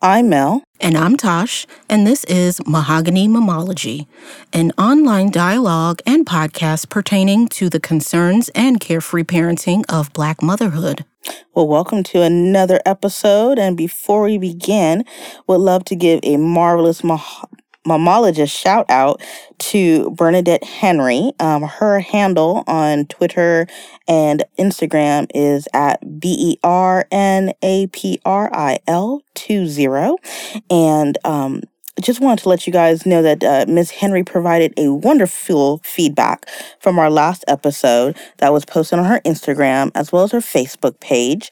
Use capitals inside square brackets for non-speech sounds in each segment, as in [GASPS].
I'm Mel. And I'm Tosh, and this is Mahogany Mammology, an online dialogue and podcast pertaining to the concerns and carefree parenting of Black motherhood. Well, welcome to another episode. And before we begin, would love to give a marvelous mah- mammologist shout out to Bernadette Henry. Um, her handle on Twitter and Instagram is at B E R N A P R I L 20. And um, just wanted to let you guys know that uh, Ms. Henry provided a wonderful feedback from our last episode that was posted on her Instagram as well as her Facebook page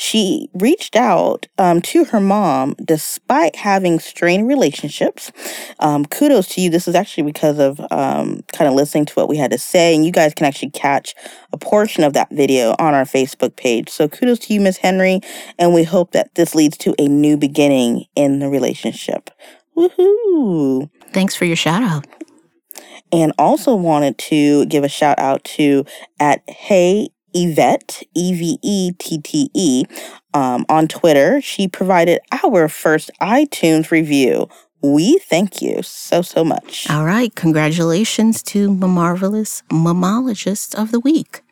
she reached out um, to her mom despite having strained relationships. Um, kudos to you. This is actually because of um, kind of listening to what we had to say, and you guys can actually catch a portion of that video on our Facebook page. So kudos to you, Miss Henry, and we hope that this leads to a new beginning in the relationship. Woohoo! Thanks for your shout out and also wanted to give a shout out to at Hey Yvette, E V E T T E, um, on Twitter. She provided our first iTunes review. We thank you so, so much. All right. Congratulations to the marvelous mammologist of the week.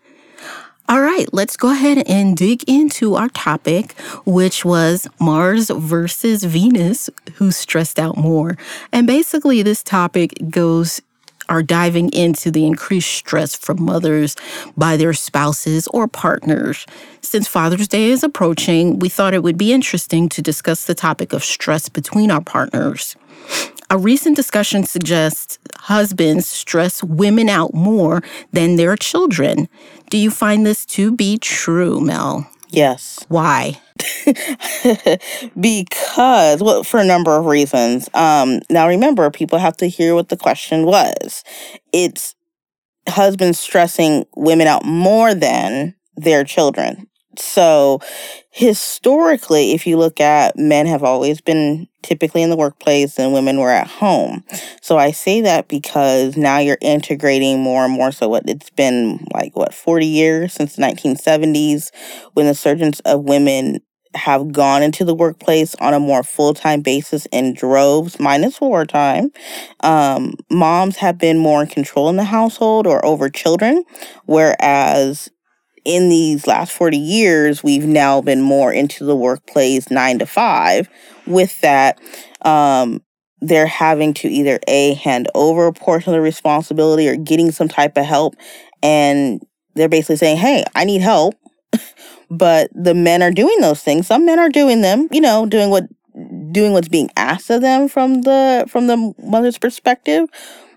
All right, let's go ahead and dig into our topic, which was Mars versus Venus, who stressed out more. And basically, this topic goes are diving into the increased stress from mothers by their spouses or partners. Since Father's Day is approaching, we thought it would be interesting to discuss the topic of stress between our partners. A recent discussion suggests husbands stress women out more than their children. Do you find this to be true, Mel? Yes. Why? [LAUGHS] because well for a number of reasons um now remember people have to hear what the question was it's husbands stressing women out more than their children so historically if you look at men have always been typically in the workplace and women were at home so i say that because now you're integrating more and more so what it's been like what 40 years since the 1970s when the surgence of women have gone into the workplace on a more full time basis in droves, minus wartime. Um, moms have been more in control in the household or over children, whereas in these last 40 years, we've now been more into the workplace nine to five. With that, um, they're having to either A, hand over a portion of the responsibility or getting some type of help. And they're basically saying, hey, I need help [LAUGHS] but the men are doing those things. Some men are doing them, you know, doing what doing what's being asked of them from the from the mother's perspective,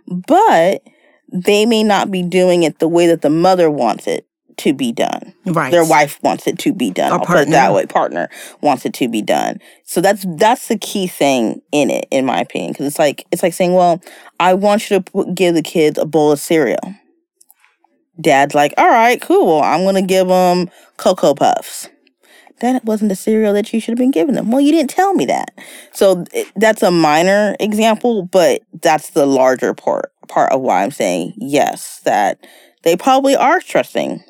but they may not be doing it the way that the mother wants it to be done. Right. Their wife wants it to be done. Or partner. that way. Partner wants it to be done. So that's that's the key thing in it, in my opinion, because it's like it's like saying, well, I want you to give the kids a bowl of cereal dad's like, all right, cool. I'm going to give them Cocoa Puffs. That wasn't the cereal that you should have been giving them. Well, you didn't tell me that. So that's a minor example, but that's the larger part part of why I'm saying yes, that they probably are stressing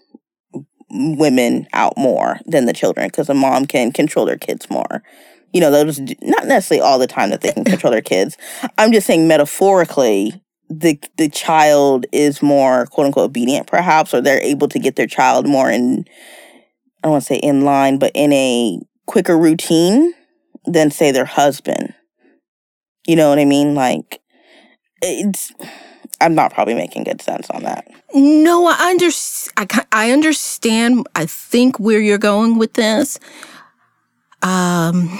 women out more than the children because a mom can control their kids more. You know, those not necessarily all the time that they can control their kids. I'm just saying metaphorically, the the child is more quote unquote obedient perhaps or they're able to get their child more in I don't want to say in line but in a quicker routine than say their husband. You know what I mean? Like it's I'm not probably making good sense on that. No, I under I, I understand I think where you're going with this. Um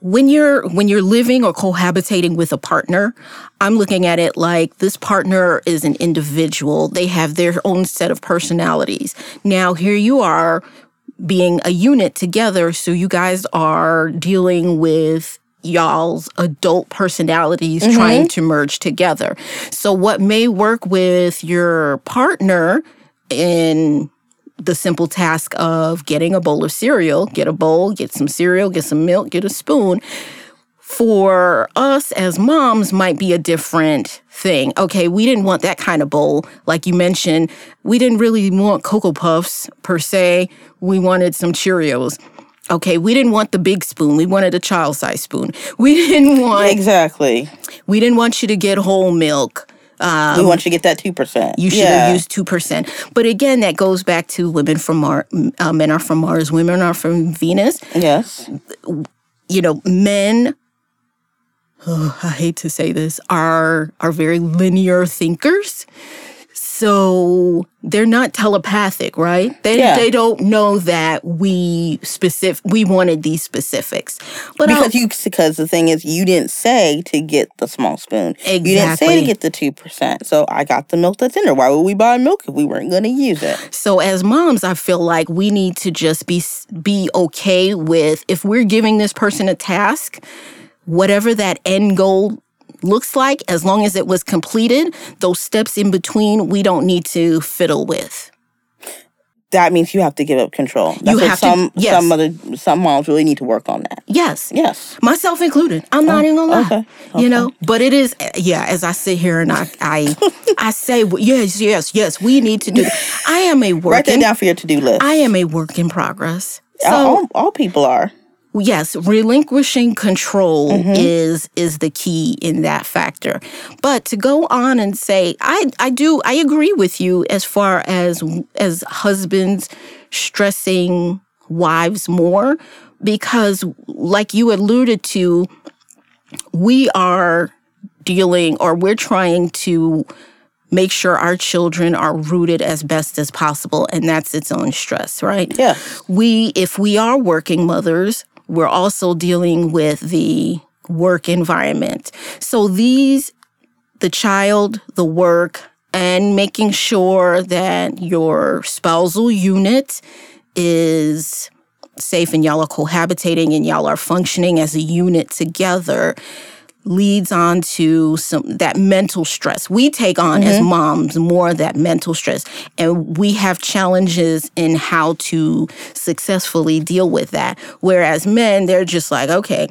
when you're when you're living or cohabitating with a partner i'm looking at it like this partner is an individual they have their own set of personalities now here you are being a unit together so you guys are dealing with y'all's adult personalities mm-hmm. trying to merge together so what may work with your partner in the simple task of getting a bowl of cereal, get a bowl, get some cereal, get some milk, get a spoon. For us as moms, might be a different thing. Okay, we didn't want that kind of bowl. Like you mentioned, we didn't really want Cocoa Puffs per se. We wanted some Cheerios. Okay, we didn't want the big spoon. We wanted a child size spoon. We [LAUGHS] didn't want Exactly. we didn't want you to get whole milk. we want you to get that 2%. You should yeah. have used two percent. But again, that goes back to women from Mars. Uh, men are from Mars. Women are from Venus. Yes. You know, men. Oh, [SIGHS] I hate to say this. Are are very linear thinkers. So they're not telepathic, right? They Yeah. they don't know that we specific we wanted these specifics. But I'll- Because you, because the thing is, you didn't say to get the small spoon. Exactly. You didn't say to get the two percent. So I got the milk that's in there. Why would we buy milk if we weren't going to use it? So as moms, I feel like we need to just be be okay with if we're giving this person a task, whatever that end goal looks like, as long as it was completed, those steps in between we don't need to fiddle with. That means you have to give up control. That's what have to- some yes. some other some moms really need to work on that. Yes. Yes. Myself included. I'm not oh, even gonna lie. okay, You know, but it is yeah, as I sit here and I I [LAUGHS] I say yes, yes, yes, we need to do I am a work Write that down for your to do list. I am a work in progress. So all, all people are. Yes relinquishing control mm-hmm. is is the key in that factor. But to go on and say i i do i agree with you as far as as husbands stressing wives more because like you alluded to we are dealing or we're trying to make sure our children are rooted as best as possible and that's its own stress right? Yeah. we if we are working mothers we're also dealing with the work environment. So these the child the work and making sure that your spousal unit is safe and y'all are cohabitating and y'all are functioning as a unit together leads on to some that mental stress. We take on as mm-hmm. moms more of that mental stress and we have challenges in how to successfully deal with that. Whereas men, they're just like, okay,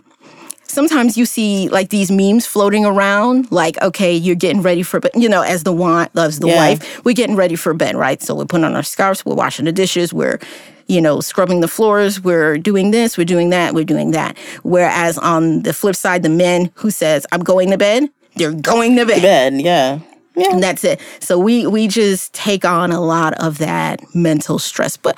sometimes you see like these memes floating around like okay you're getting ready for bed you know as the one loves the Yeah. wife we're getting ready for bed right so we're putting on our scarves we're washing the dishes we're you know scrubbing the floors we're doing this we're doing that we're doing that whereas on the flip side the men who says i'm going to bed they're going to bed Bed. Yeah. Yeah. and that's it so we we just take on a lot of that mental stress but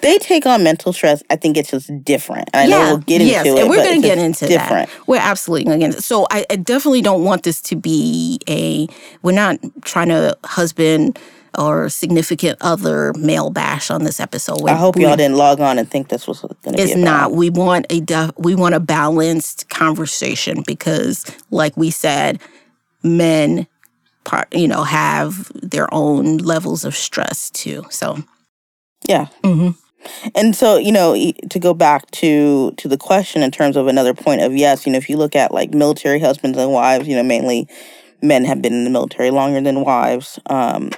They take on mental stress. I think it's just different. I know we'll get yes, into it. and we're going to get into different. that. We're absolutely going to get into So I, I definitely don't want this to be a. We're not trying to husband or significant other male bash on this episode. I hope y'all didn't log on and think this was going to be It's not. We want a def- we want a balanced conversation because, like we said, men, part you know, have their own levels of stress too. So Yeah. Mhm. And so, you know, to go back to to the question in terms of another point of yes, you know, if you look at like military husbands and wives, you know, mainly men have been in the military longer than wives. Um,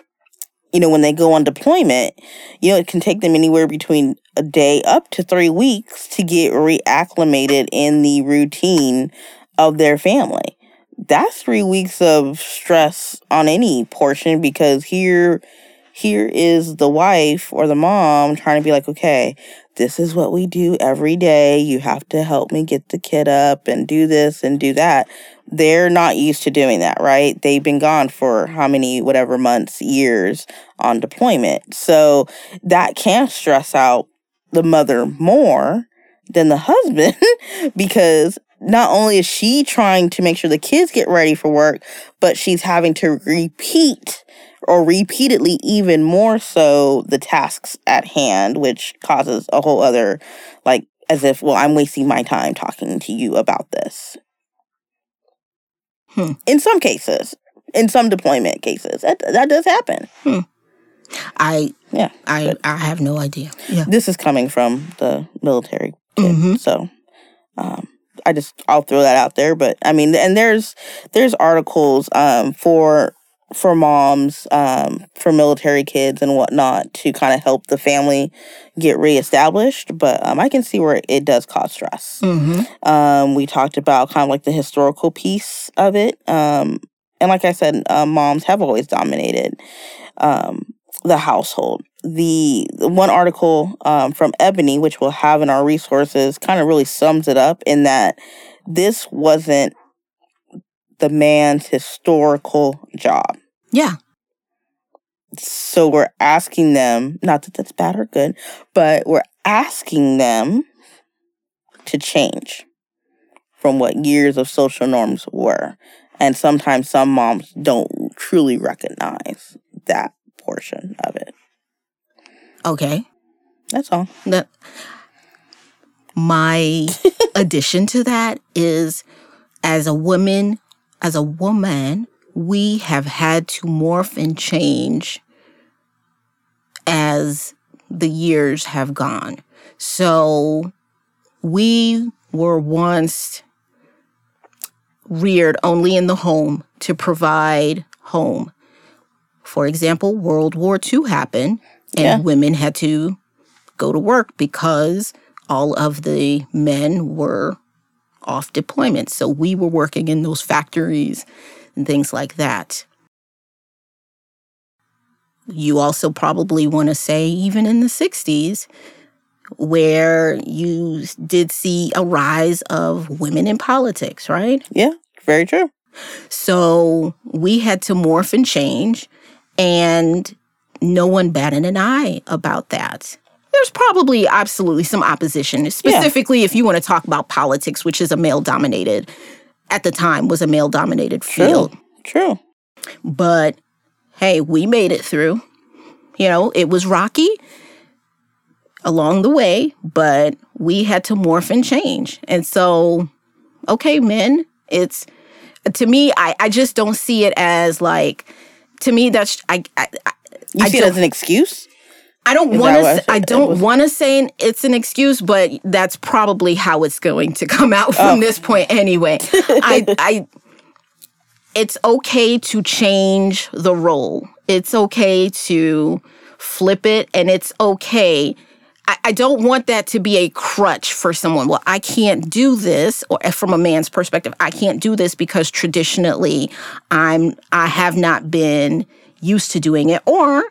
you know, when they go on deployment, you know, it can take them anywhere between a day up to three weeks to get reacclimated in the routine of their family. That's three weeks of stress on any portion because here here is the wife or the mom trying to be like, okay, this is what we do every day. You have to help me get the kid up and do this and do that. They're not used to doing that, right? They've been gone for how many, whatever months, years on deployment. So that can stress out the mother more than the [LAUGHS] husband because not only is she trying to make sure the kids get ready for work, but she's having to repeat or repeatedly even more so the tasks at hand, which causes a whole other like as if, well, I'm wasting my time talking to you about this. Hmm. In some cases, in some deployment cases, that that does happen. I Yeah. I I have no idea. Yeah. This is coming from the military kid, Mhm. so um, I just I'll throw that out there. But I mean, and there's there's articles um, for for moms um, for military kids and whatnot to kind of help the family get reestablished. But um, I can see where it does cause stress. Mm-hmm. Um, we talked about kind of like the historical piece of it. Um, and like I said, uh, moms have always dominated um, the household. The, the one article um, from Ebony, which we'll have in our resources, kind of really sums it up in that this wasn't the man's historical job. Yeah. So we're asking them, not that that's bad or good, but we're asking them to change from what years of social norms were. And sometimes some moms don't truly recognize that portion of it. Okay. That's all. That my [LAUGHS] addition to that is as a woman, as a woman, we have had to morph and change as the years have gone. So we were once reared only in the home to provide home. For example, World War II happened and Yeah. women had to go to work because all of the men were off deployment. So we were working in those factories and things like that. You also probably want to say, even in the 60s, where you did see a rise of women in politics, right? Yeah, very true. So we had to morph and change, and no one batted an eye about that. There's probably absolutely some opposition, specifically if you want to talk about politics, which is a male dominated, at the time was a male dominated field. True. But hey, we made it through. You know, it was rocky along the way, but we had to morph and change. And so, okay, men, it's to me, I, I just don't see it as like, to me, that's, I, I, You I see it as an excuse? I don't want to. I don't want to say it's an excuse, but that's probably how it's going to come out from Oh. this point anyway. [LAUGHS] I, I, it's okay to change the role. It's okay to flip it, and it's okay. I, I don't want that to be a crutch for someone. Well, I can't do this, or eh, from a man's perspective, I can't do this because traditionally, I'm I have not been used to doing it, or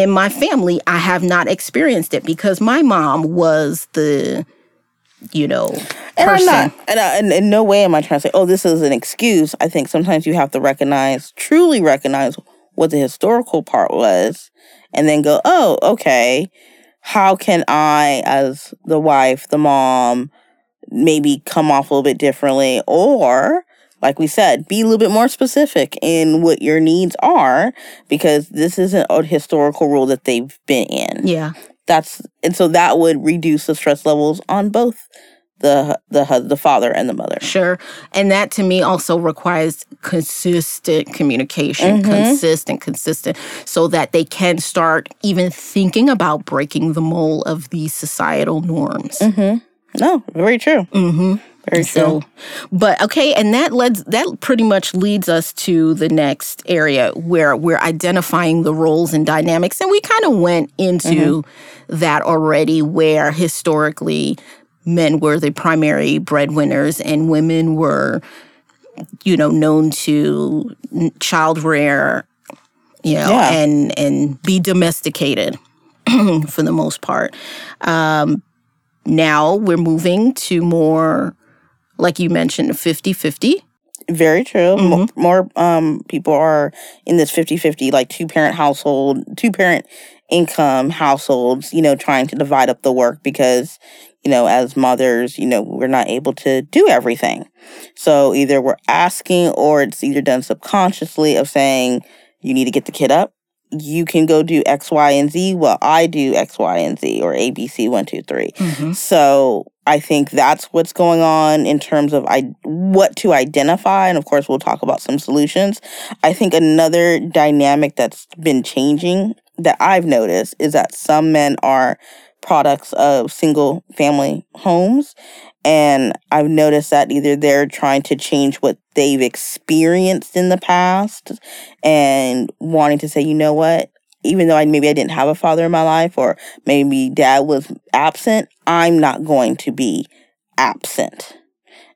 in my family, I have not experienced it because my mom was the, you know, And I'm person. not, and, I, and in no way am I trying to say, oh, this is an excuse. I think sometimes you have to recognize, truly recognize what the historical part was, and then go, oh, okay, how can I, as the wife, the mom, maybe come off a little bit differently? Or, like we said, be a little bit more specific in what your needs are, because this isn't a historical rule that they've been in Yeah. that's and so that would reduce the stress levels on both the the the father and the mother. Sure. And that to me also requires consistent communication, Mm-hmm. consistent, consistent, so that they can start even thinking about breaking the mold of these societal norms. No, very true. Mm-hmm. Very So, true. but okay, and that leads that pretty much leads us to the next area where we're identifying the roles and dynamics, and we kind of went into that already, where historically men were the primary breadwinners and women were, you know, known to child rear, you know, Yeah. and and be domesticated [CLEARS THROAT] for the most part. Um, now we're moving to more like you mentioned 50-50 Very true. Mm-hmm. More um people are in this 50-50 like two parent household, two parent income households, you know, trying to divide up the work because you know, as mothers, you know, we're not able to do everything. So either we're asking or it's either done subconsciously of saying you need to get the kid up. You can go do X, Y, and Z. Well, I do X, Y, and Z or A, B, C, one, two, three. Mm-hmm. So I think that's what's going on in terms of I what to identify, and of course we'll talk about some solutions. I think another dynamic that's been changing that I've noticed is that some men are products of single family homes. And I've noticed that either they're trying to change what they've experienced in the past and wanting to say, you know what, even though I maybe I didn't have a father in my life or maybe dad was absent, I'm not going to be absent.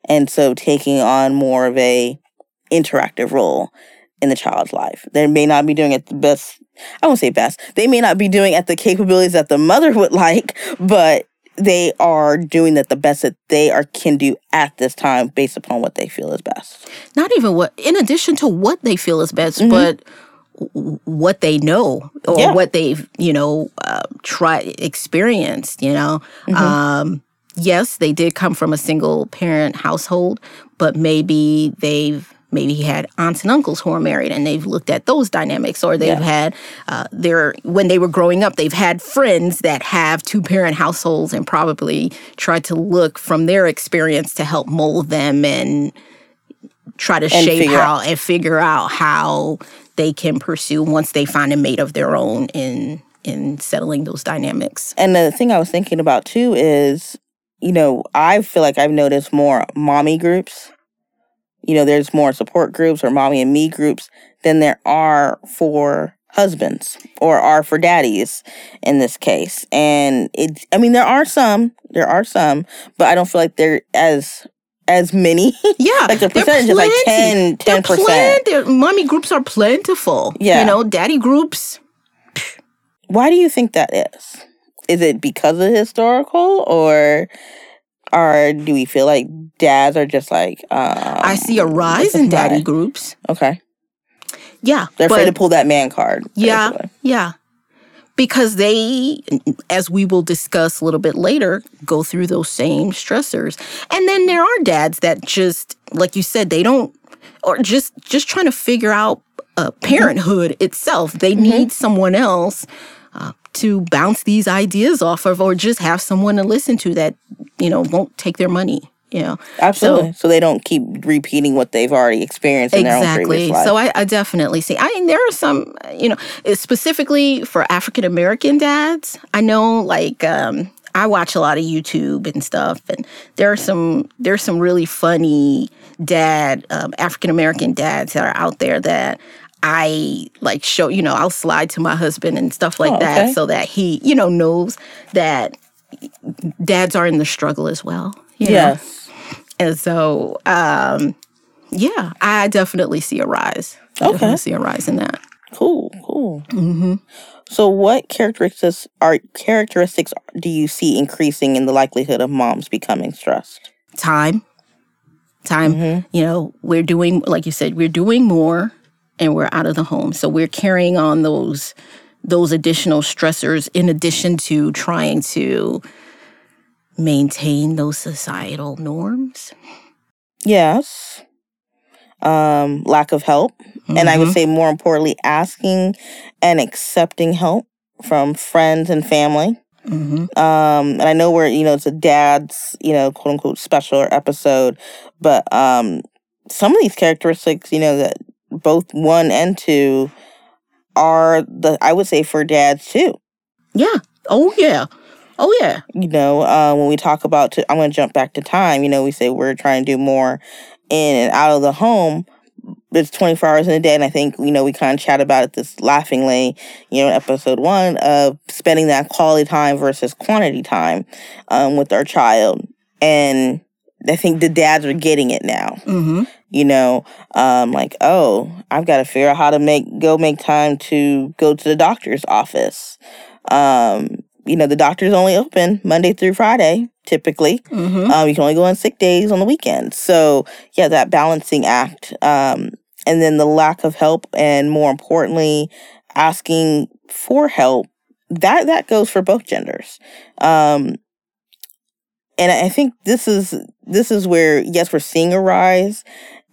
And so taking on more of a interactive role in the child's life. They may not be doing it the best. I won't say best. They may not be doing at the capabilities that the mother would [LAUGHS] like, but they are doing that the best that they are can do at this time based upon what they feel is best. Not even what, in addition to what they feel is best, mm-hmm. but what they know or yeah. what they've you know uh, tried experienced you know mm-hmm. um, yes they did come from a single parent household but maybe they've maybe he had aunts and uncles who are married and they've looked at those dynamics or they've yeah. had uh, their when they were growing up they've had friends that have two parent households and probably tried to look from their experience to help mold them and try to and shape how out. and figure out how they can pursue once they find a mate of their own in in settling those dynamics. And the thing I was thinking about too is, you know, I feel like I've noticed more mommy groups. You know, there's more support groups or mommy and me groups than there are for husbands or are for daddies in this case. And it I mean there are some, there are some, but I don't feel like they're as as many. [LAUGHS] Yeah. like the percentage is like 10, 10%. Their mommy groups are plentiful. Yeah. You know, daddy groups. Why do you think that is? Is it because of historical or or do we feel like dads are just like um, I see a rise in daddy groups. Okay. Yeah. They're afraid to pull that man card. Yeah. Basically. Yeah because they, as we will discuss a little bit later, go through those same stressors. And then there are dads that just, like you said, they don't, or just just trying to figure out uh, parenthood mm-hmm. itself. They mm-hmm. need someone else uh, to bounce these ideas off of, or just have someone to listen to that you know won't take their money you know absolutely so, so, they don't keep repeating what they've already experienced in exactly. their own previous life. so I, I definitely see i mean there are some you know specifically for african american dads i know like um I watch a lot of YouTube and stuff, and there are some there's some really funny dad um, African American dads that are out there that I like show you know I'll slide to my husband and stuff like oh, okay. that so that he you know knows that dads are in the struggle as well. Yes. And so, um, yeah, I definitely see a rise. I okay. definitely see a rise in that. Cool, cool. Mm-hmm. So, what characteristics are characteristics do you see increasing in the likelihood of moms becoming stressed? Time, time. Mm-hmm. You know, we're doing, like you said, we're doing more, and we're out of the home, so we're carrying on those those additional stressors in addition to trying to maintain those societal norms? Yes. Um, lack of help. Mm-hmm. And I would mm-hmm. say, more importantly, asking and accepting help from friends and family. Mm-hmm. Um, and I know we're, you know, it's a dad's, you know, quote unquote special episode, but um, some of these characteristics, you know, that both one and two are the, I would say, for dads too. Yeah. Oh, yeah. Oh yeah. You know, uh, when we talk about, to, I'm going to jump back to time. You know, we say we're trying to do more in and out of the home. It's 24 hours in a day, and I think you know we kind of chat about it this laughingly. You know, in episode one of spending that quality time versus quantity time um, with our child, and I think the dads are getting it now. Mm-hmm. You know, um, like oh, I've got to figure out how to make go make time to go to the doctor's office. Um, you know, the doctor's only open Monday through Friday, typically. Mm-hmm. Um, you can only go on sick days on the weekends. So, yeah, that balancing act. Um, and then the lack of help, and more importantly, asking for help. That that goes for both genders. Um, and I think this is this is where yes, we're seeing a rise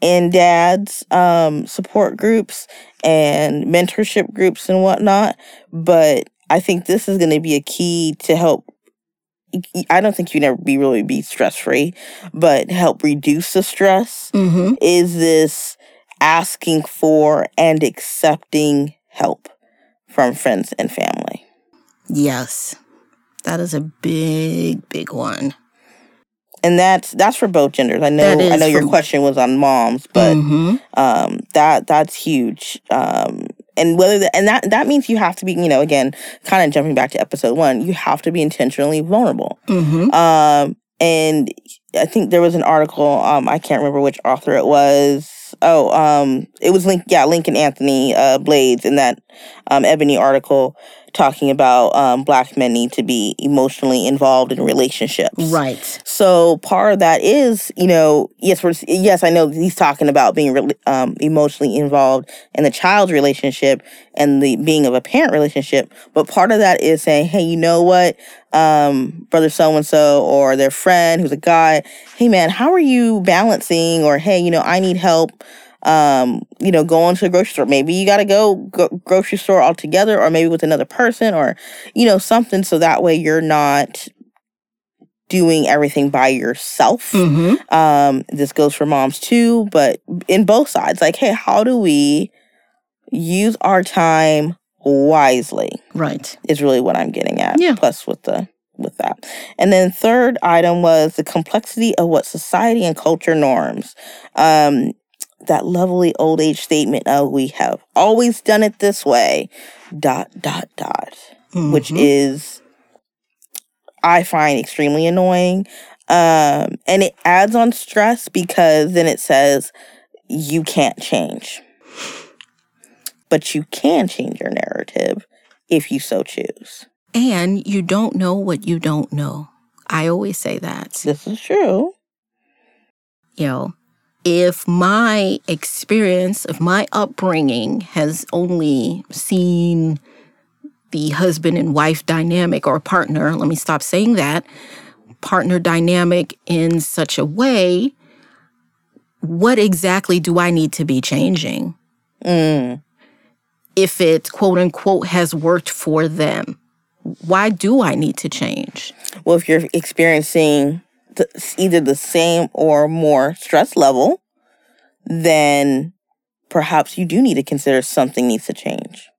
in dads um, support groups and mentorship groups and whatnot, but I think this is going to be a key to help. I don't think you never be really be stress free, but help reduce the stress. Mm-hmm. Is this asking for and accepting help from friends and family? Yes, that is a big, big one and that's that's for both genders. I know I know your question was on moms, but mm-hmm. um, that that's huge. Um, and whether the, and that that means you have to be you know again kind of jumping back to episode one you have to be intentionally vulnerable mm-hmm. um and i think there was an article um i can't remember which author it was oh, um, it was Link, yeah, Lincoln Anthony uh, Blades in that um, Ebony article talking about um, black men need to be emotionally involved in relationships. Right. So part of that is, you know, yes, we're, yes, I know he's talking about being re- um, emotionally involved in the child's relationship and the being of a parent relationship, but part of that is saying, hey, you know what, um, brother so and so or their friend who's a guy, hey man, how are you balancing? Or hey, you know, I need help um, you know, going to the grocery store. Maybe you got to go, go grocery store altogether, or maybe with another person, or you know, something so that way you're not doing everything by yourself. Mm-hmm. Um, this goes for moms too, but in both sides, like, hey, how do we use our time wisely? Right. Is really what I'm getting at. Yeah. Plus with the with that. And then third item was the complexity of what society and culture norms. Um, that lovely old age statement of we have always done it this way, dot, dot, dot, Mm-hmm. which is, I find extremely annoying. Um, and it adds on stress because then it says you can't change. But you can change your narrative if you so choose. And you don't know what you don't know. I always say that. This is true. You know, if my experience, if my upbringing has only seen the husband and wife dynamic or partner, let me stop saying that, partner dynamic in such a way, what exactly do I need to be changing? Mm. If it quote unquote has worked for them, why do I need to change? Well, if you're experiencing the, either the same or more stress level, then perhaps you do need to consider something needs to change.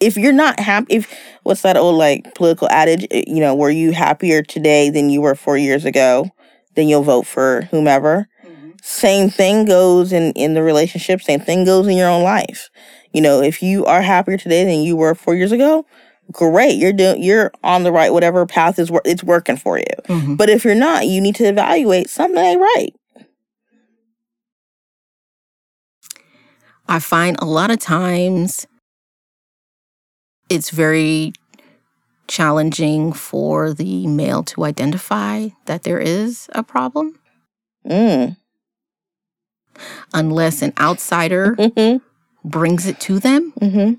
If you're not happy, if what's that old like political adage, eh, you know, were you happier today than you were four years ago, then you'll vote for whomever. Same thing goes in in the relationship. Same thing goes in your own life. You know, if you are happier today than you were four years ago, great. You're doing you're on the right whatever path is it's working for you. Mhm. But if you're not, you need to evaluate something ain't right. I find a lot of times it's very challenging for the male to identify that there is a problem Mm. unless an outsider Mm-hmm. brings it to them. Mm-hmm.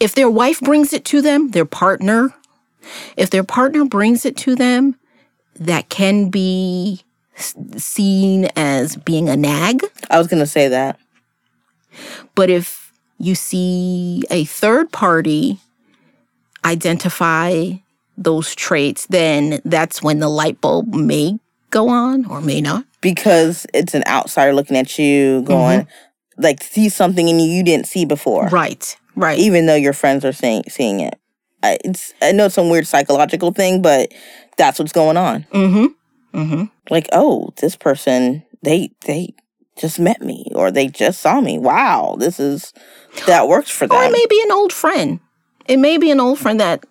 If their wife brings it to them, their partner, if their partner brings it to them, that can be seen as being a nag. I was gonna say that. But if you see a third party identify those traits, then that's when the light bulb may go on or may not. Because it's an outsider looking at you going mm-hmm. like see something in you you didn't see before. Right, right. Even though your friends are seeing seeing it. I, it's I know it's some weird psychological thing, but that's what's going on. Mm-hmm. Mm-hmm. Like, oh, this person they they just met me or they just saw me. Wow, this is that works for them. Or it may be an old friend. It may be an old friend that,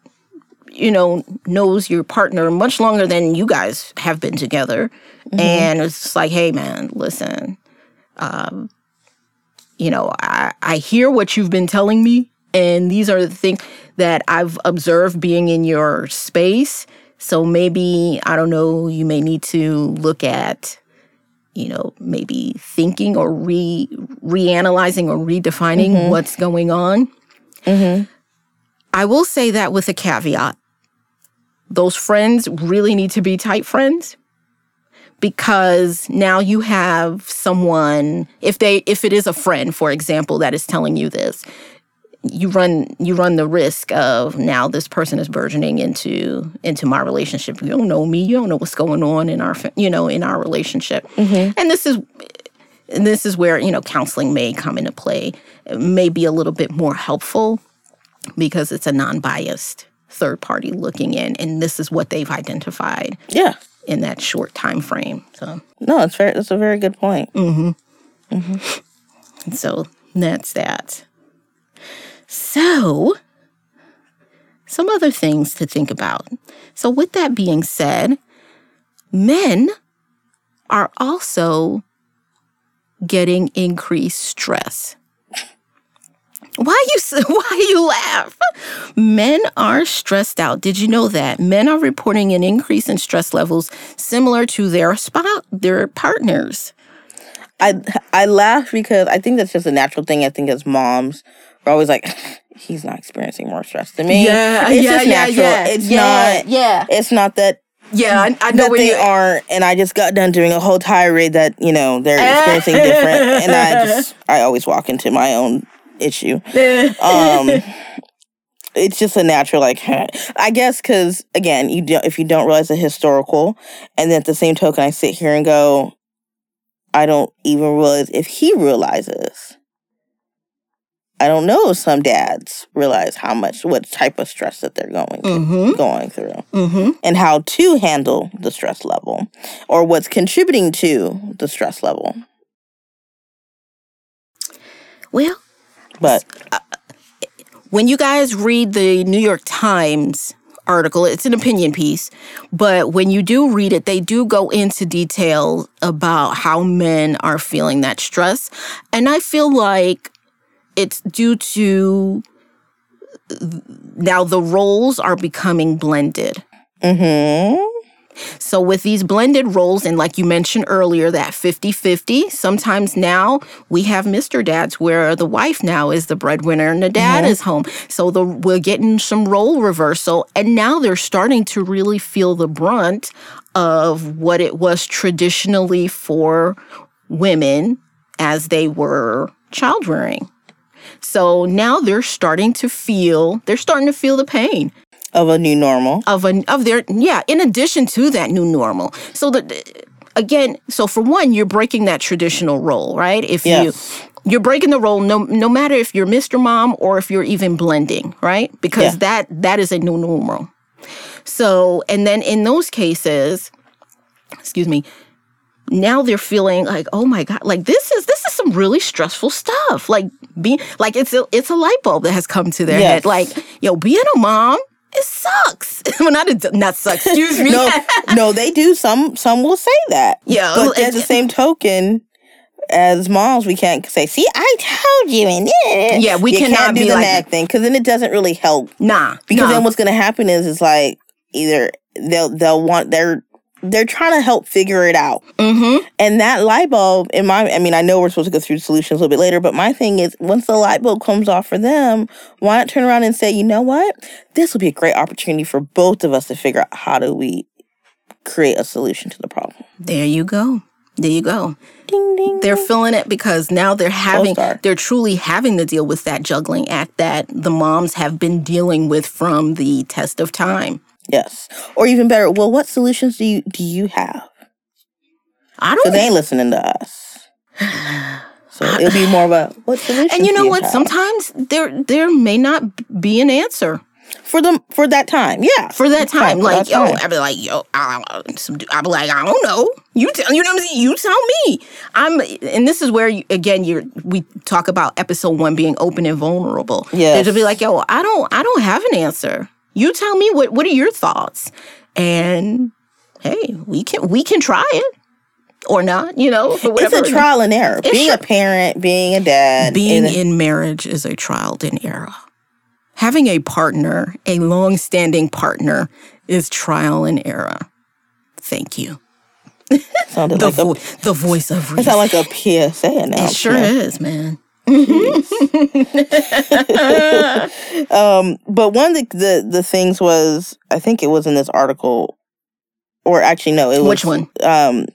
you know, knows your partner much longer than you guys have been together. And it's like, hey, man, listen, um, you know, I, I hear what you've been telling me. And these are the things that I've observed being in your space. So maybe, I don't know, you may need to look at you know, maybe thinking or re reanalyzing or redefining what's going on. mm-hmm. I will say that with a caveat. Those friends really need to be tight friends because now you have someone if they if it is a friend for example that is telling you this you run you run the risk of now this person is burgeoning into into my relationship. You don't know me. You don't know what's going on in our you know in our relationship. Mm-hmm. And this is and this is where you know counseling may come into play. It may be a little bit more helpful because it's a non-biased third party looking in and this is what they've identified. Yeah. In that short time frame so No, it's very that's a very good point. Mhm, mhm. And so that's that so some other things to think about so with that being said men are also getting increased stress. Why you [LAUGHS] why you laugh? Men are stressed out. Did you know that men are reporting an increase in stress levels similar to their spot their partners? I I laugh because I think that's just a natural thing. I think as moms, we're always like, [SIGHS] he's not experiencing more stress than me. Yeah, it's yeah, just yeah, natural. yeah, it's yeah, not. yeah. It's not that Yeah, I, I know that they aren't. And I just got done doing a whole tirade that you know they're [LAUGHS] experiencing different, and I [LAUGHS] just I always walk into my own issue. [LAUGHS] Um, it's just a natural like [LAUGHS] I guess because again you don't if you don't realize the historical, and then at the same token I sit here and go, I don't even realize if he realizes. I don't know if some dads realize how much what type of stress that they're going Mm-hmm. going through Mm-hmm. and how to handle the stress level or what's contributing to the stress level. Well, But when you guys read the New York Times article, it's an opinion piece, but when you do read it, they do go into detail about how men are feeling that stress. And I feel like it's due to now the roles are becoming blended. mhm. So, with these blended roles, and like you mentioned earlier, that 50 50, sometimes now we have Mr. Dads where the wife now is the breadwinner and the dad mm-hmm. is home. So, the, we're getting some role reversal. And now they're starting to really feel the brunt of what it was traditionally for women as they were child rearing. So now they're starting to feel, they're starting to feel the pain of a new normal. of an of their yeah in addition to that new normal so that again so for one you're breaking that traditional role right if Yes. you you're breaking the role no no matter if you're Mr. Mom or if you're even blending right because Yeah. that that is a new normal so and then in those cases excuse me now they're feeling like oh my god like this is this is some really stressful stuff like being like it's a it's a light bulb that has come to their Yes. head like yo being a mom it sucks [LAUGHS] well not it not sucks excuse me No, [LAUGHS] no, they do. Some some will say that. Yeah, but at the same token, as moms, we can't say, "See, I told you," and yeah, Yeah, we you cannot can't do be the like nag thing because then it doesn't really help. nah Because nah. then what's going to happen is, it's like either they'll they'll want they're they're trying to help figure it out. mm-hmm And that light bulb, in my, I mean, I know we're supposed to go through solutions a little bit later, but my thing is, once the light bulb comes off for them, why not turn around and say, you know what, this will be a great opportunity for both of us to figure out how do we create a solution to the problem. there you go there you go Ding ding. they're feeling it because now they're having they're truly having to deal with that juggling act that the moms have been dealing with from the test of time yes, or even better, well, what solutions do you do you have? i don't they ain't listening to us. [SIGHS] So it'll be more of a what solution? and you know what sometimes there there may not be an answer for them for that time, yeah, for that time. Like, that yo, time. I'd be like, yo, I, I, I'd be like, I don't know. You tell, you know what I'm saying? You tell me. I'm, and this is where you, again, you're. We talk about episode one being open and vulnerable. Yes. to be like, yo, I don't, I don't have an answer. You tell me what, what are your thoughts? And hey, we can, we can try it or not. You know, for It's a trial and error. It's being a parent, being a dad, Being and- in marriage is a trial and error. Having a partner, a long-standing partner, is trial and error. Thank you. sounded The, like a the voice of It reason. sounds like a PSA announcement. It sure is, man. [LAUGHS] Um, but one of the, the the things was, I think it was in this article, or actually no, it was Which one? Um,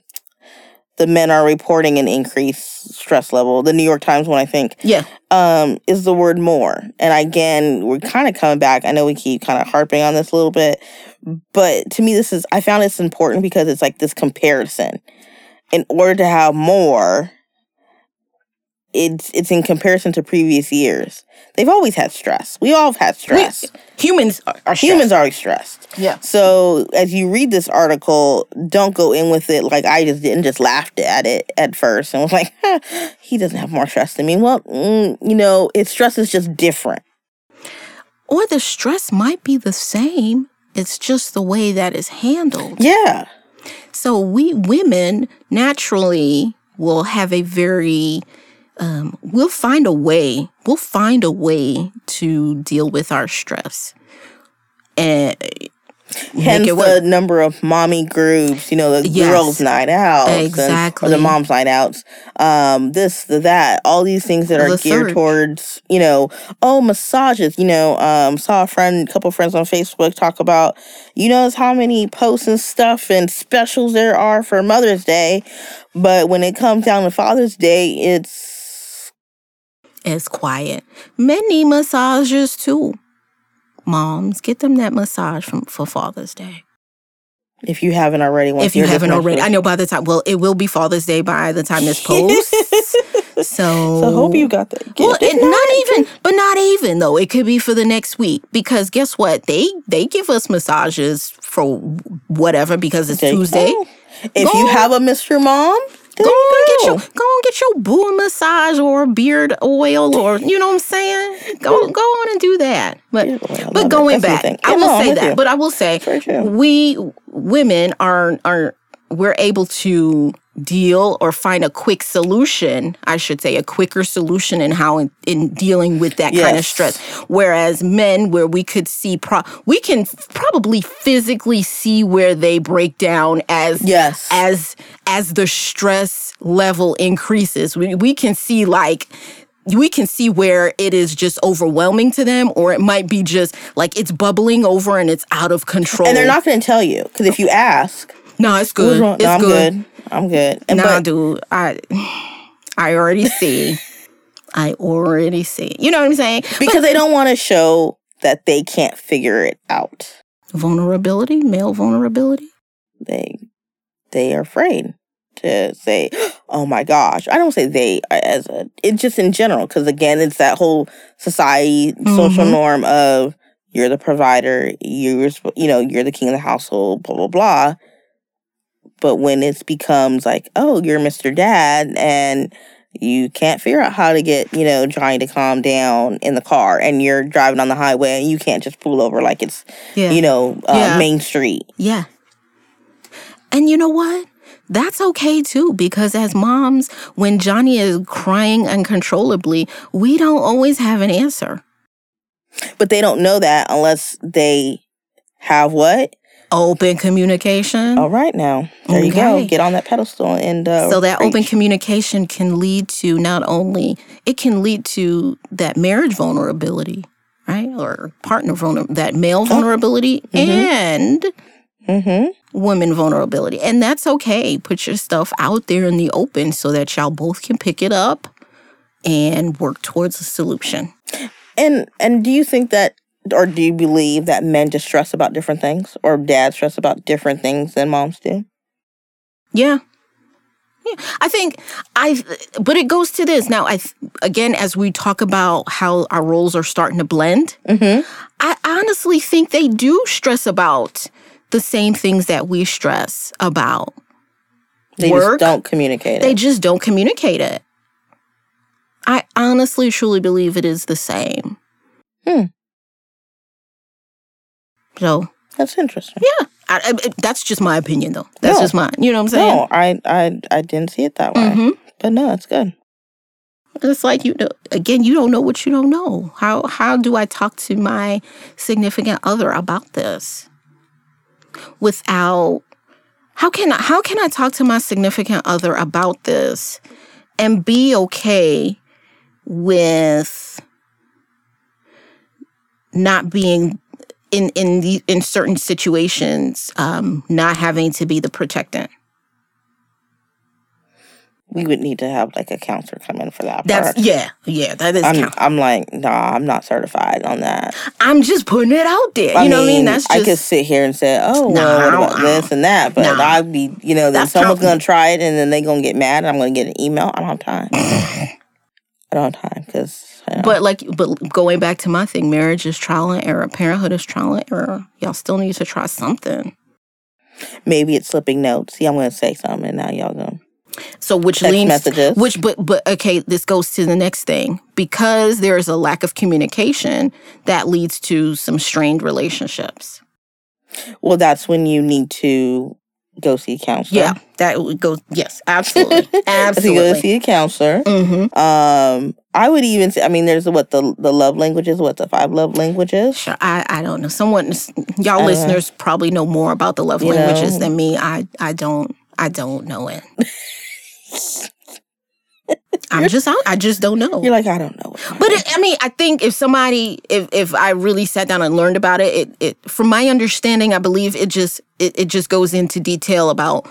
the men are reporting an increased stress level. The New York Times one, I think, Yeah. um, is the word more. And again, we're kind of coming back. I know we keep kind of harping on this a little bit, but to me, this is I found it's important because it's like this comparison. In order to have more, it's it's in comparison to previous years. They've always had stress. We all have had stress. Humans are, are Humans are stressed. Yeah. So as you read this article, don't go in with it like I just didn't just laughed at it at first and was like, [LAUGHS] "Huh, he doesn't have more stress than me. Well, mm, you know, his stress is just different. Or the stress might be the same. It's just the way that is handled. Yeah. So we women naturally will have a very um, we'll find a way we'll find a way to deal with our stress and Hence the number of mommy groups, you know, the yes. girls' night out, exactly, or the moms' night outs. Um, this, the, that, all these things that are the geared third. towards, you know, oh, massages. You know, um, saw a friend, a couple friends on Facebook talk about, you notice how many posts and stuff and specials there are for Mother's Day, but when it comes down to Father's Day, it's it's quiet. Men need massages too moms, get them that massage from for Father's Day. If you haven't already, if you haven't already, I know by the time. Well, it will be Father's Day by the time this posts. [LAUGHS] so, so hope you got that. Get well, it, not even, but not even though. It could be for the next week because guess what? They they give us massages for whatever because it's Tuesday. Oh, if go you have a Mr. Mom, go on, get your go on, get your boo massage or beard oil or you know what I'm saying. Go go on and do that. But but going back, I will say that. You. But I will say we women are are we're able to deal or find a quick solution, I should say, a quicker solution in how in, in dealing with that yes. kind of stress. Whereas men, where we could see, pro- we can probably physically see where they break down as yes. as as the stress level increases. We we can see like we can see where it is just overwhelming to them, or it might be just like it's bubbling over and it's out of control. And they're not going to tell you because if you ask, no, it's good. It's no, I'm good. good. I'm good. And nah, but, dude, I I already see. [LAUGHS] I already see. You know what I'm saying? Because but, they don't want to show that they can't figure it out. Vulnerability, male vulnerability. They they are afraid to say, [GASPS] "Oh my gosh." I don't say they as a it's just in general because again, it's that whole society mm-hmm. social norm of you're the provider, you're you know, you're the king of the household, blah blah blah. But when it becomes like, oh, you're Mr. Dad and you can't figure out how to get, you know, Johnny to calm down in the car and you're driving on the highway and you can't just pull over like it's, yeah. you know, uh, yeah. Main Street. Yeah. And you know what? That's okay too, because as moms, when Johnny is crying uncontrollably, we don't always have an answer. But they don't know that unless they have what? Open communication. All right, now there okay. you go. Get on that pedestal and uh, so that open communication can lead to not only it can lead to that marriage vulnerability, right, or partner vulnerability, that male vulnerability, mm-hmm. and mm-hmm. woman vulnerability, and that's okay. Put your stuff out there in the open so that y'all both can pick it up and work towards a solution. And and do you think that or do you believe that men just stress about different things or dads stress about different things than moms do? Yeah. Yeah, I think I, but it goes to this now. I again, as we talk about how our roles are starting to blend, mm-hmm. I honestly think they do stress about the same things that we stress about. They Work, just don't communicate it. They just don't communicate it. I honestly, truly believe it is the same. Hmm. So that's interesting. Yeah, I, I, that's just my opinion, though. That's no. just mine. You know what I'm saying? No, I I I didn't see it that way. Mm-hmm. But no, it's good. It's like you know, again, you don't know what you don't know. How how do I talk to my significant other about this without? How can I, how can I talk to my significant other about this and be okay with not being in in the in certain situations um, not having to be the protectant we would need to have like a counselor come in for that. That's part. yeah, yeah. That is. I'm, I'm like, nah, I'm not certified on that. I'm just putting it out there. I you know what I mean? That's just, I could sit here and say, oh, nah, well, what about this and that, but nah, I'd be, you know, then someone's gonna try it and then they're gonna get mad and I'm gonna get an email. I don't have time. [LAUGHS] I don't have time because but like, but going back to my thing, marriage is trial and error. Parenthood is trial and error. Y'all still need to try something. Maybe it's slipping notes. See, I'm going to say something, and now y'all go. So which Text leans messages. which but but okay, this goes to the next thing. Because there is a lack of communication, that leads to some strained relationships. Well, that's when you need to go see a counselor. Yeah, that would go. Yes, absolutely, [LAUGHS] to go see a counselor. Mm-hmm. Um, I would even say, I mean, there's what the the love languages, what the five love languages. Sure, I, I don't know. Someone, y'all Uh, listeners probably know more about the love languages know. than me. I, I don't, I don't know it. [LAUGHS] I'm just, I, just don't know. You're like, I don't know. But it, I mean, I think if somebody, if if I really sat down and learned about it, it, it from my understanding, I believe it just it, it just goes into detail about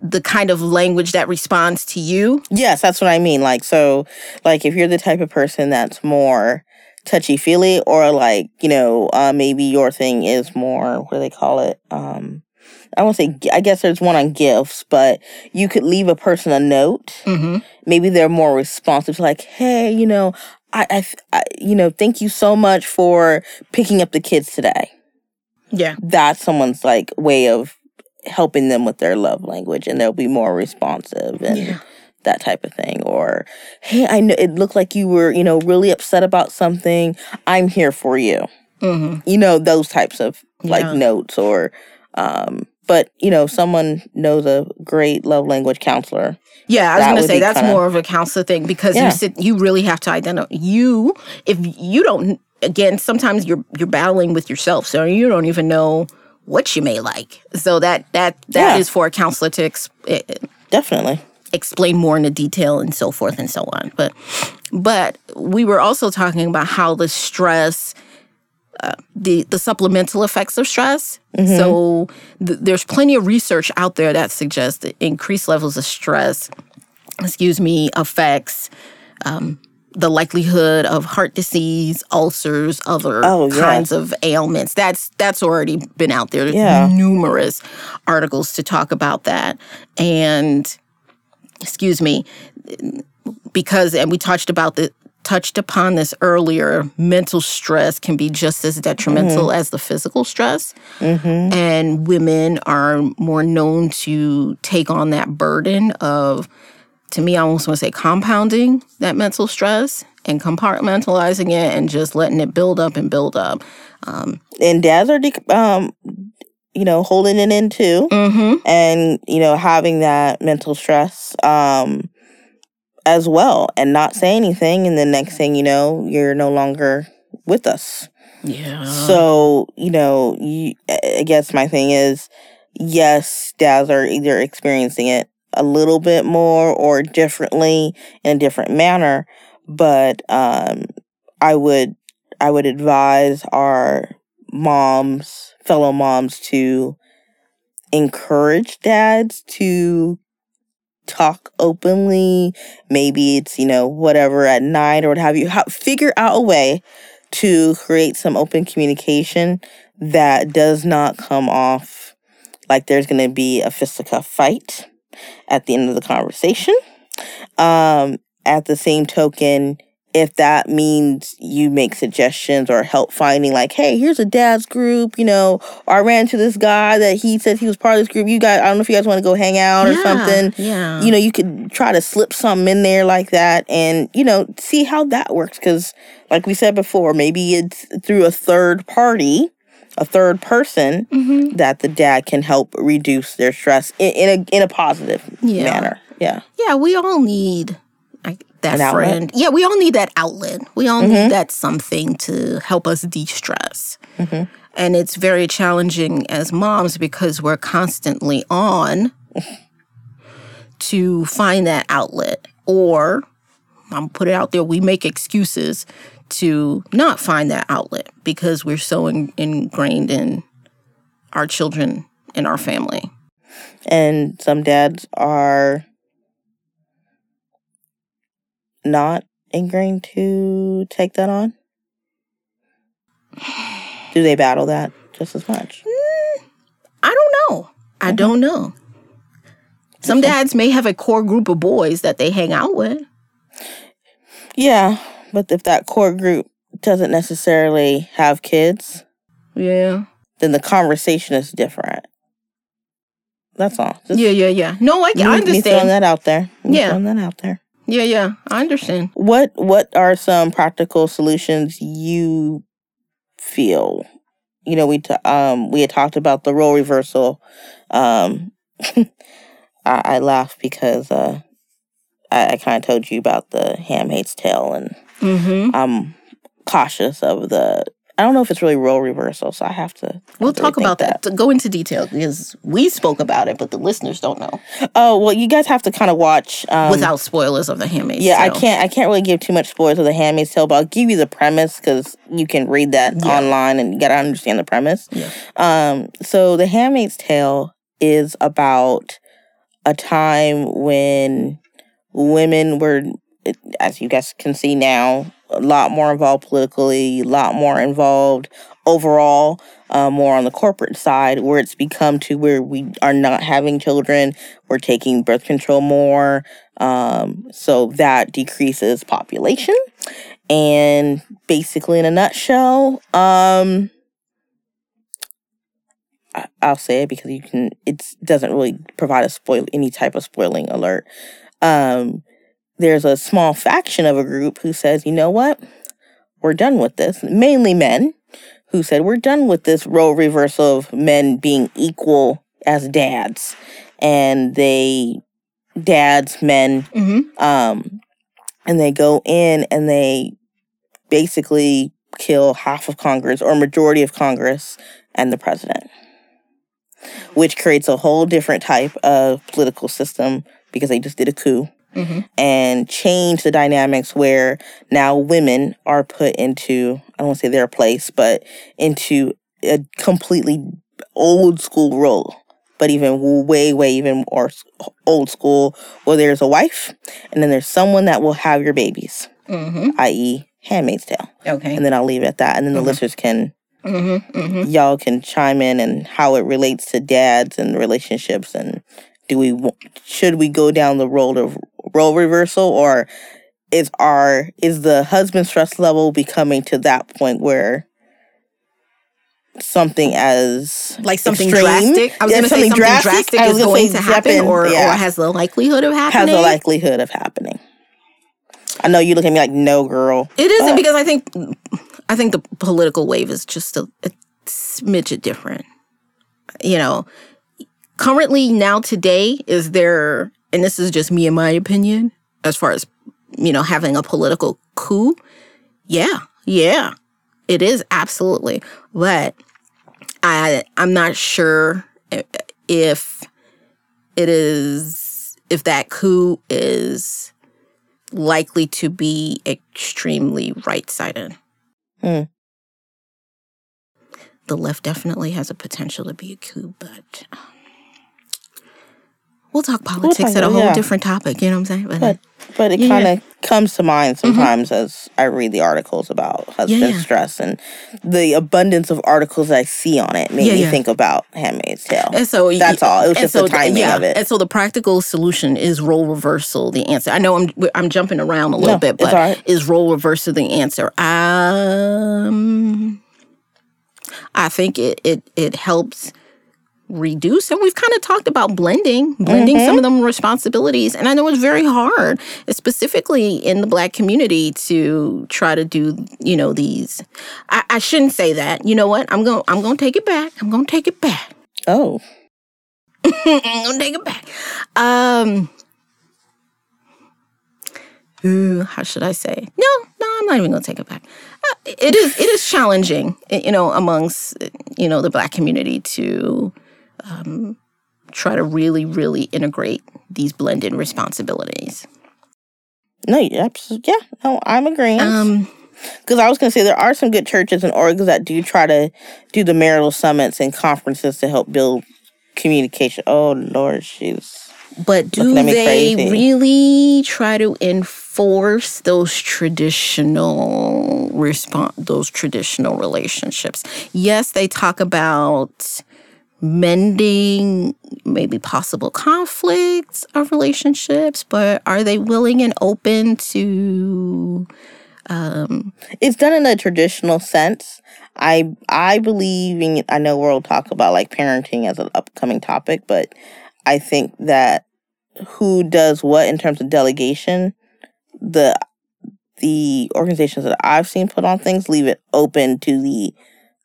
the kind of language that responds to you. Yes, that's what I mean. Like, so, like, if you're the type of person that's more touchy feely, or like, you know, uh, maybe your thing is more, what do they call it? Um, I won't say, I guess there's one on gifts, but you could leave a person a note. Mm-hmm. Maybe they're more responsive, to like, hey, you know, I, I, I- you know, thank you so much for picking up the kids today. Yeah. That's someone's like way of helping them with their love language, and they'll be more responsive and Yeah. that type of thing or hey i know it looked like you were you know really upset about something i'm here for you Mm-hmm. you know those types of like Yeah. notes or um but you know someone knows a great love language counselor Yeah, I was gonna say that's kinda- more of a counselor thing because Yeah. you sit, you really have to identify you. If you don't, again, sometimes you're you're battling with yourself, so you don't even know what you may like. So that that that is Yeah. for a counselor to ex- definitely explain more into detail and so forth and so on. But but we were also talking about how the stress. Uh, the the supplemental effects of stress. So th- there's plenty of research out there that suggests that increased levels of stress, excuse me, affects um, the likelihood of heart disease, ulcers, other Oh, yeah. kinds of ailments. That's that's already been out there. There's Yeah. numerous articles to talk about that. And excuse me, because and we touched about the touched upon this earlier mental stress can be just as detrimental as the physical stress. And women are more known to take on that burden of to me i almost want to say compounding that mental stress and compartmentalizing it and just letting it build up and build up. And dads are dec um you know holding it in too. Mm-hmm. and you know having that mental stress um as well and not say anything and the next thing you know you're no longer with us. Yeah. So, you know, you, I guess my thing is yes, dads are either experiencing it a little bit more or differently in a different manner, but um I would I would advise our moms, fellow moms to encourage dads to talk openly. Maybe it's, you know, whatever at night or what have you. How, figure out a way to create some open communication that does not come off like there's going to be a fisticuff fight at the end of the conversation. Um, at the same token, if that means you make suggestions or help finding, like, hey, here's a dad's group, you know, or I ran to this guy that he said he was part of this group. You guys, I don't know if you guys want to go hang out or Yeah, something yeah you know, you could try to slip something in there like that and, you know, see how that works. Because, like we said before, maybe it's through a third party, a third person, Mhm. that the dad can help reduce their stress in, in a in a positive Yeah. manner. Yeah. Yeah, we all need that An outlet? friend. Yeah, we all need that outlet. We all Mhm. need that something to help us de-stress. Mhm. And it's very challenging as moms because we're constantly on [LAUGHS] to find that outlet or I'm put it out there we make excuses to not find that outlet because we're so in, ingrained in our children and our family. And some dads are not ingrained to take that on. Do they battle that just as much? I don't know. I Mm-hmm. don't know. Some dads may have a core group of boys that they hang out with. Yeah, but if that core group doesn't necessarily have kids, Yeah. then the conversation is different. That's all. Just Yeah, yeah, yeah. No, I, me- I Me throwing understand. that out there. Me Yeah. throwing that out there. Yeah, yeah. I understand. What What are some practical solutions you feel? You know, we t- um we had talked about the role reversal um [LAUGHS] I, I laugh because uh, I, I kind of told you about the Handmaid's Tale, and Mm-hmm. I'm cautious of the. I don't know if it's really role reversal, so I have to. We'll talk about that. To Go into detail because we spoke about it, but the listeners don't know Oh well, you guys have to kind of watch. Um, without spoilers of the Handmaid's Tale. Yeah, I can't. I can't really give too much spoilers of the Handmaid's Tale, but I'll give you the premise because you can read that Yeah. online and you gotta understand the premise. Yeah. Um, so the Handmaid's Tale is about a time when women were, as you guys can see now, a lot more involved politically, a lot more involved overall, uh, more on the corporate side, where it's become to where we are not having children, we're taking birth control more, um, so that decreases population. And basically, in a nutshell, um, I'll say it because you can. It doesn't really provide a spoil any type of spoiling alert. Um, there's a small faction of a group who says, you know what, we're done with this. Mainly men who said we're done with this role reversal of men being equal as dads, and they dads men Mm-hmm. um, and they go in and they basically kill half of Congress or majority of Congress and the president, which creates a whole different type of political system because they just did a coup Mm-hmm. and change the dynamics where now women are put into I don't want to say their place, but into a completely old school role. But even way, way, even more old school, where there's a wife, and then there's someone that will have your babies, Mm-hmm. i.e., Handmaid's Tale. Okay. And then I'll leave it at that, and then the Mhm. listeners can Mm-hmm. Mm-hmm. y'all can chime in and how it relates to dads and relationships and do we should we go down the road of role reversal or is our is the husband stress level becoming to that point where something as Like something extreme- drastic. I was Yeah, going to say something drastic, was is going to happen, or, yeah, or has the likelihood of happening. has a likelihood of happening i know you look at me like no girl It isn't because I think I think the political wave is just a, a smidge different. You know, currently now today is there, and this is just me in my opinion, as far as you know, having a political coup. Yeah, yeah, it is absolutely, but I I'm not sure if it is if that coup is likely to be extremely right sided. Hmm. The left definitely has a potential to be a coup, but um, we'll talk politics talk at a whole yeah. different topic. You know what I'm saying? But, But- but it Yeah. kind of comes to mind sometimes as I read the articles about husband yeah. stress and the abundance of articles I see on it made Yeah, me think about Handmaid's Tale. and so That's all. It was just so the timing of it. And so the practical solution is role reversal. The answer. I know I'm I'm jumping around a little No, bit, but right. is role reversal the answer? Um, I think it it it helps reduce and we've kind of talked about blending blending Mm-hmm. some of them responsibilities and i know it's very hard specifically in the black community to try to do you know these i, I shouldn't say that you know what i'm gonna i'm going to take it back i'm going to take it back Oh, [LAUGHS] I'm gonna take it back. Um, ooh, how should I say? No, no, I'm not even gonna take it back. Uh, it is, it is challenging, you know, amongst you know the black community to um, try to really, really integrate these blended responsibilities. no, absolutely. Yeah, no, I'm agreeing. Um, Because I was going to say there are some good churches and orgs that do try to do the marital summits and conferences to help build communication. Oh, Lord, she's. But do Looking at me they crazy. really try to enforce those traditional response those traditional relationships? Yes, they talk about mending maybe possible conflicts of relationships, but are they willing and open to um It's done in a traditional sense. I I believe in. I know we'll talk about like parenting as an upcoming topic, but I think that who does what in terms of delegation, the the organizations that I've seen put on things leave it open to the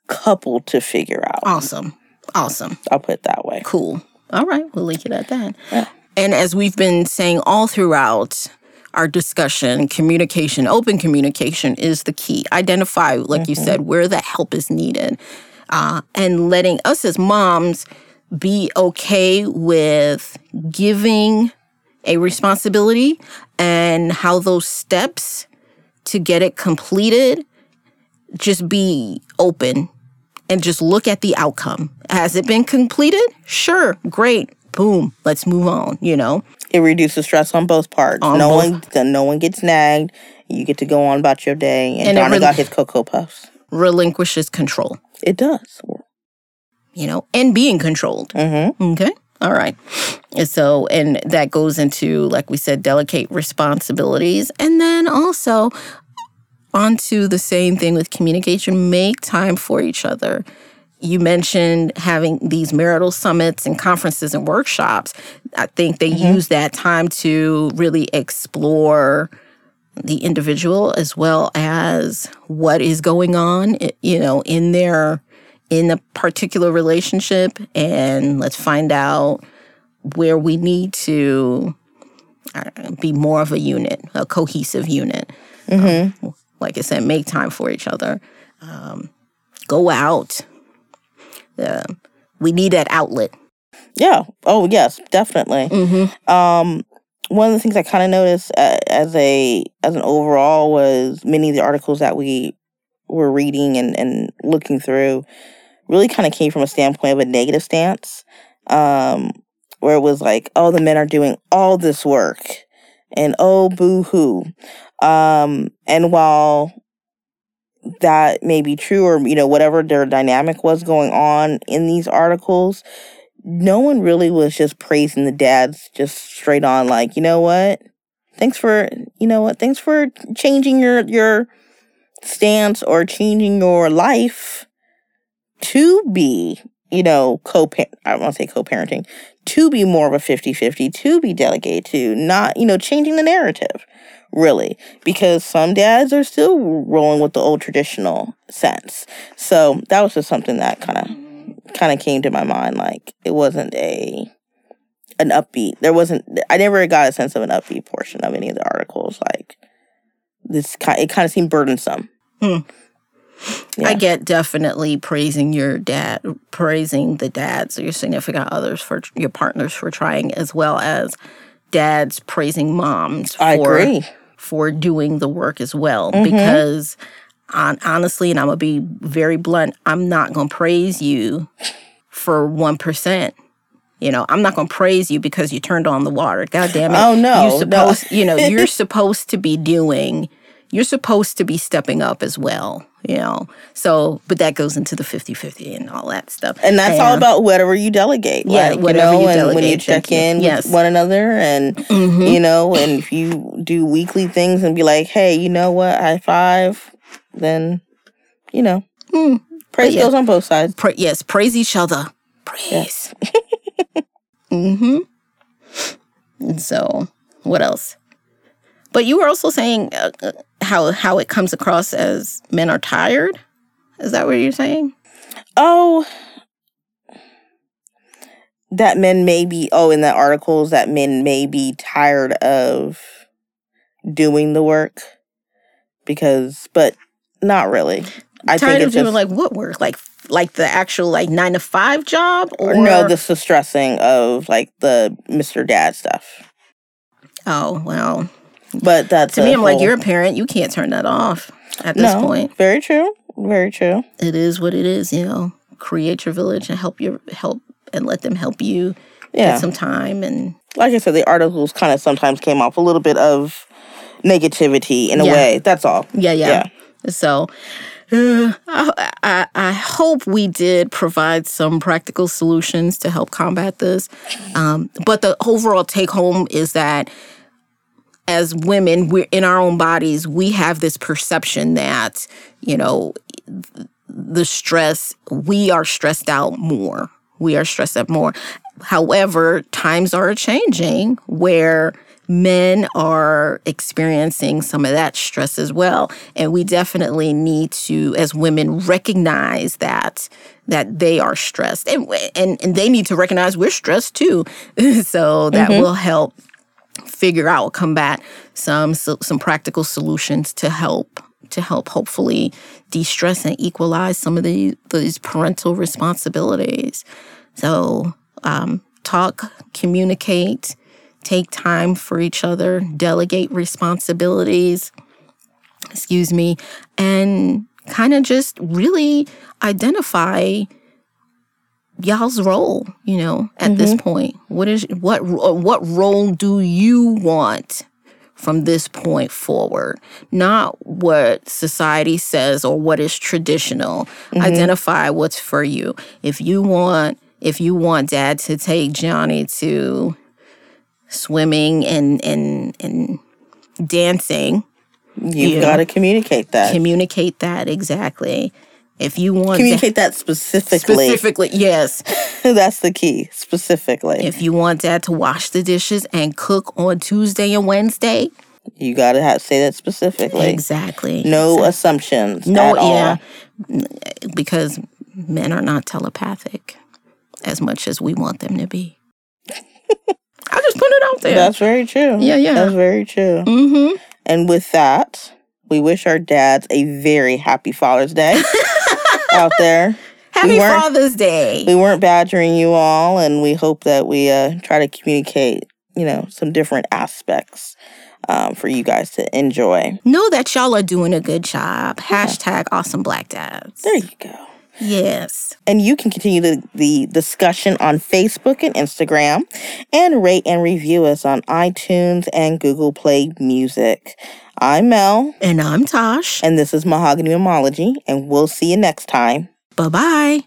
couple to figure out. awesome. Awesome. I'll put it that way. Cool. All right, we'll link it at that. Yeah. And as we've been saying all throughout our discussion, communication, open communication is the key. Identify, like mm-hmm. you said, where the help is needed. Uh, and letting us as moms be okay with giving a responsibility and how those steps to get it completed just be open and just look at the outcome. Has it been completed? Sure, great. Boom, let's move on, you know. It reduces stress on both parts. On no both. one no one gets nagged. You get to go on about your day and, and Johnny rel- got his cocoa puffs. Relinquishes control. It does. You know, and being controlled. Mm-hmm. Okay. All right. So, and that goes into, like we said, delegate responsibilities. And then also onto the same thing with communication make time for each other. You mentioned having these marital summits and conferences and workshops. I think they mm-hmm. use that time to really explore the individual as well as what is going on, you know, in their in a particular relationship and let's find out where we need to uh, be more of a unit, a cohesive unit. Mm-hmm. Um, like I said, make time for each other. Um, go out. Uh, we need that outlet. Yeah. Oh, yes, definitely. Mm-hmm. Um, one of the things I kind of noticed uh, as a as an overall was many of the articles that we were reading and, and looking through really kind of came from a standpoint of a negative stance, um, where it was like, oh, the men are doing all this work, and oh, boo hoo. Um, and while that may be true, or you know, whatever their dynamic was going on in these articles, no one really was just praising the dads just straight on, like, you know what? Thanks for, you know what? Thanks for changing your your stance or changing your life to be, you know, co-parent I want to say co-parenting, to be more of a 50-50, to be delegated to, not, you know, changing the narrative really, because some dads are still rolling with the old traditional sense. So that was just something that kind of kind of came to my mind. Like it wasn't a an upbeat. There wasn't. I never got a sense of an upbeat portion of any of the articles. Like this, kind it kind of seemed burdensome. Hmm. Yeah. I get definitely praising your dad, praising the dads or your significant others for your partners for trying, as well as dads praising moms. For, I agree for doing the work as well mm-hmm. because on, honestly and i'm gonna be very blunt i'm not gonna praise you for 1% you know i'm not gonna praise you because you turned on the water god damn it oh no you're supposed no. you know [LAUGHS] you're supposed to be doing you're supposed to be stepping up as well you know? So but that goes into the 50-50 and all that stuff. And that's and, all about whatever you delegate yeah like, whatever you, know, you delegate, when you check in yes. with one another and mm-hmm. you know and if you do weekly things and be like hey you know what? High five then you know mm. praise yeah. goes on both sides. Pra- yes praise each other. Praise. [LAUGHS] Mm-hmm. And so what else? But you were also saying uh, uh, how how it comes across as men are tired. Is that what you're saying? Oh, that men may be. Oh, in the articles, that men may be tired of doing the work because, but not really. I tired of doing just, like what work? Like like the actual like nine to five job, or no? This the stressing of like the Mister Dad stuff. Oh well, but that's to me, I'm whole... like, you're a parent. You can't turn that off at this no, point. Very true. Very true. It is what it is. You know, create your village and help your help and let them help you yeah. get some time. And like I said, the articles kind of sometimes came off a little bit of negativity in a yeah. way. That's all. Yeah, yeah. yeah. So. Uh, I, I, I, hope we did provide some practical solutions to help combat this. Um, but the overall take home is that as women, we're in our own bodies, we have this perception that, you know, the stress, we are stressed out more. we are stressed out more. However, times are changing where men are experiencing some of that stress as well and we definitely need to as women recognize that that they are stressed and and, and they need to recognize we're stressed too [LAUGHS] so that mm-hmm. will help figure out combat some some practical solutions to help to help hopefully de-stress and equalize some of the, these parental responsibilities. So um, talk communicate take time for each other, delegate responsibilities, excuse me, and kind of just really identify y'all's role, you know, at mm-hmm. this point. What is what what role do you want from this point forward? Not what society says or what is traditional. Mm-hmm. Identify what's for you. If you want if you want dad to take Johnny to swimming and and and dancing. You've you got to communicate that. Communicate that exactly. If you want communicate that specifically. Specifically, yes. [LAUGHS] That's the key. Specifically. If you want dad to wash the dishes and cook on Tuesday and Wednesday, you got to have, say that specifically. Exactly. No exactly. assumptions. No, yeah. Because men are not telepathic as much as we want them to be. [LAUGHS] I just put it out there. That's very true. Yeah, yeah. That's very true. Mm-hmm. And with that, we wish our dads a very happy Father's Day [LAUGHS] out [LAUGHS] there. Happy we Father's Day. We weren't badgering you all, and we hope that we uh, try to communicate, you know, some different aspects um, for you guys to enjoy. Know that y'all are doing a good job. Hashtag awesome black dads. There you go. Yes. And you can continue the, the discussion on Facebook and Instagram and rate and review us on iTunes and Google Play Music. I'm Mel. And I'm Tosh. And this is Mahogany Mammology, and we'll see you next time. Bye bye.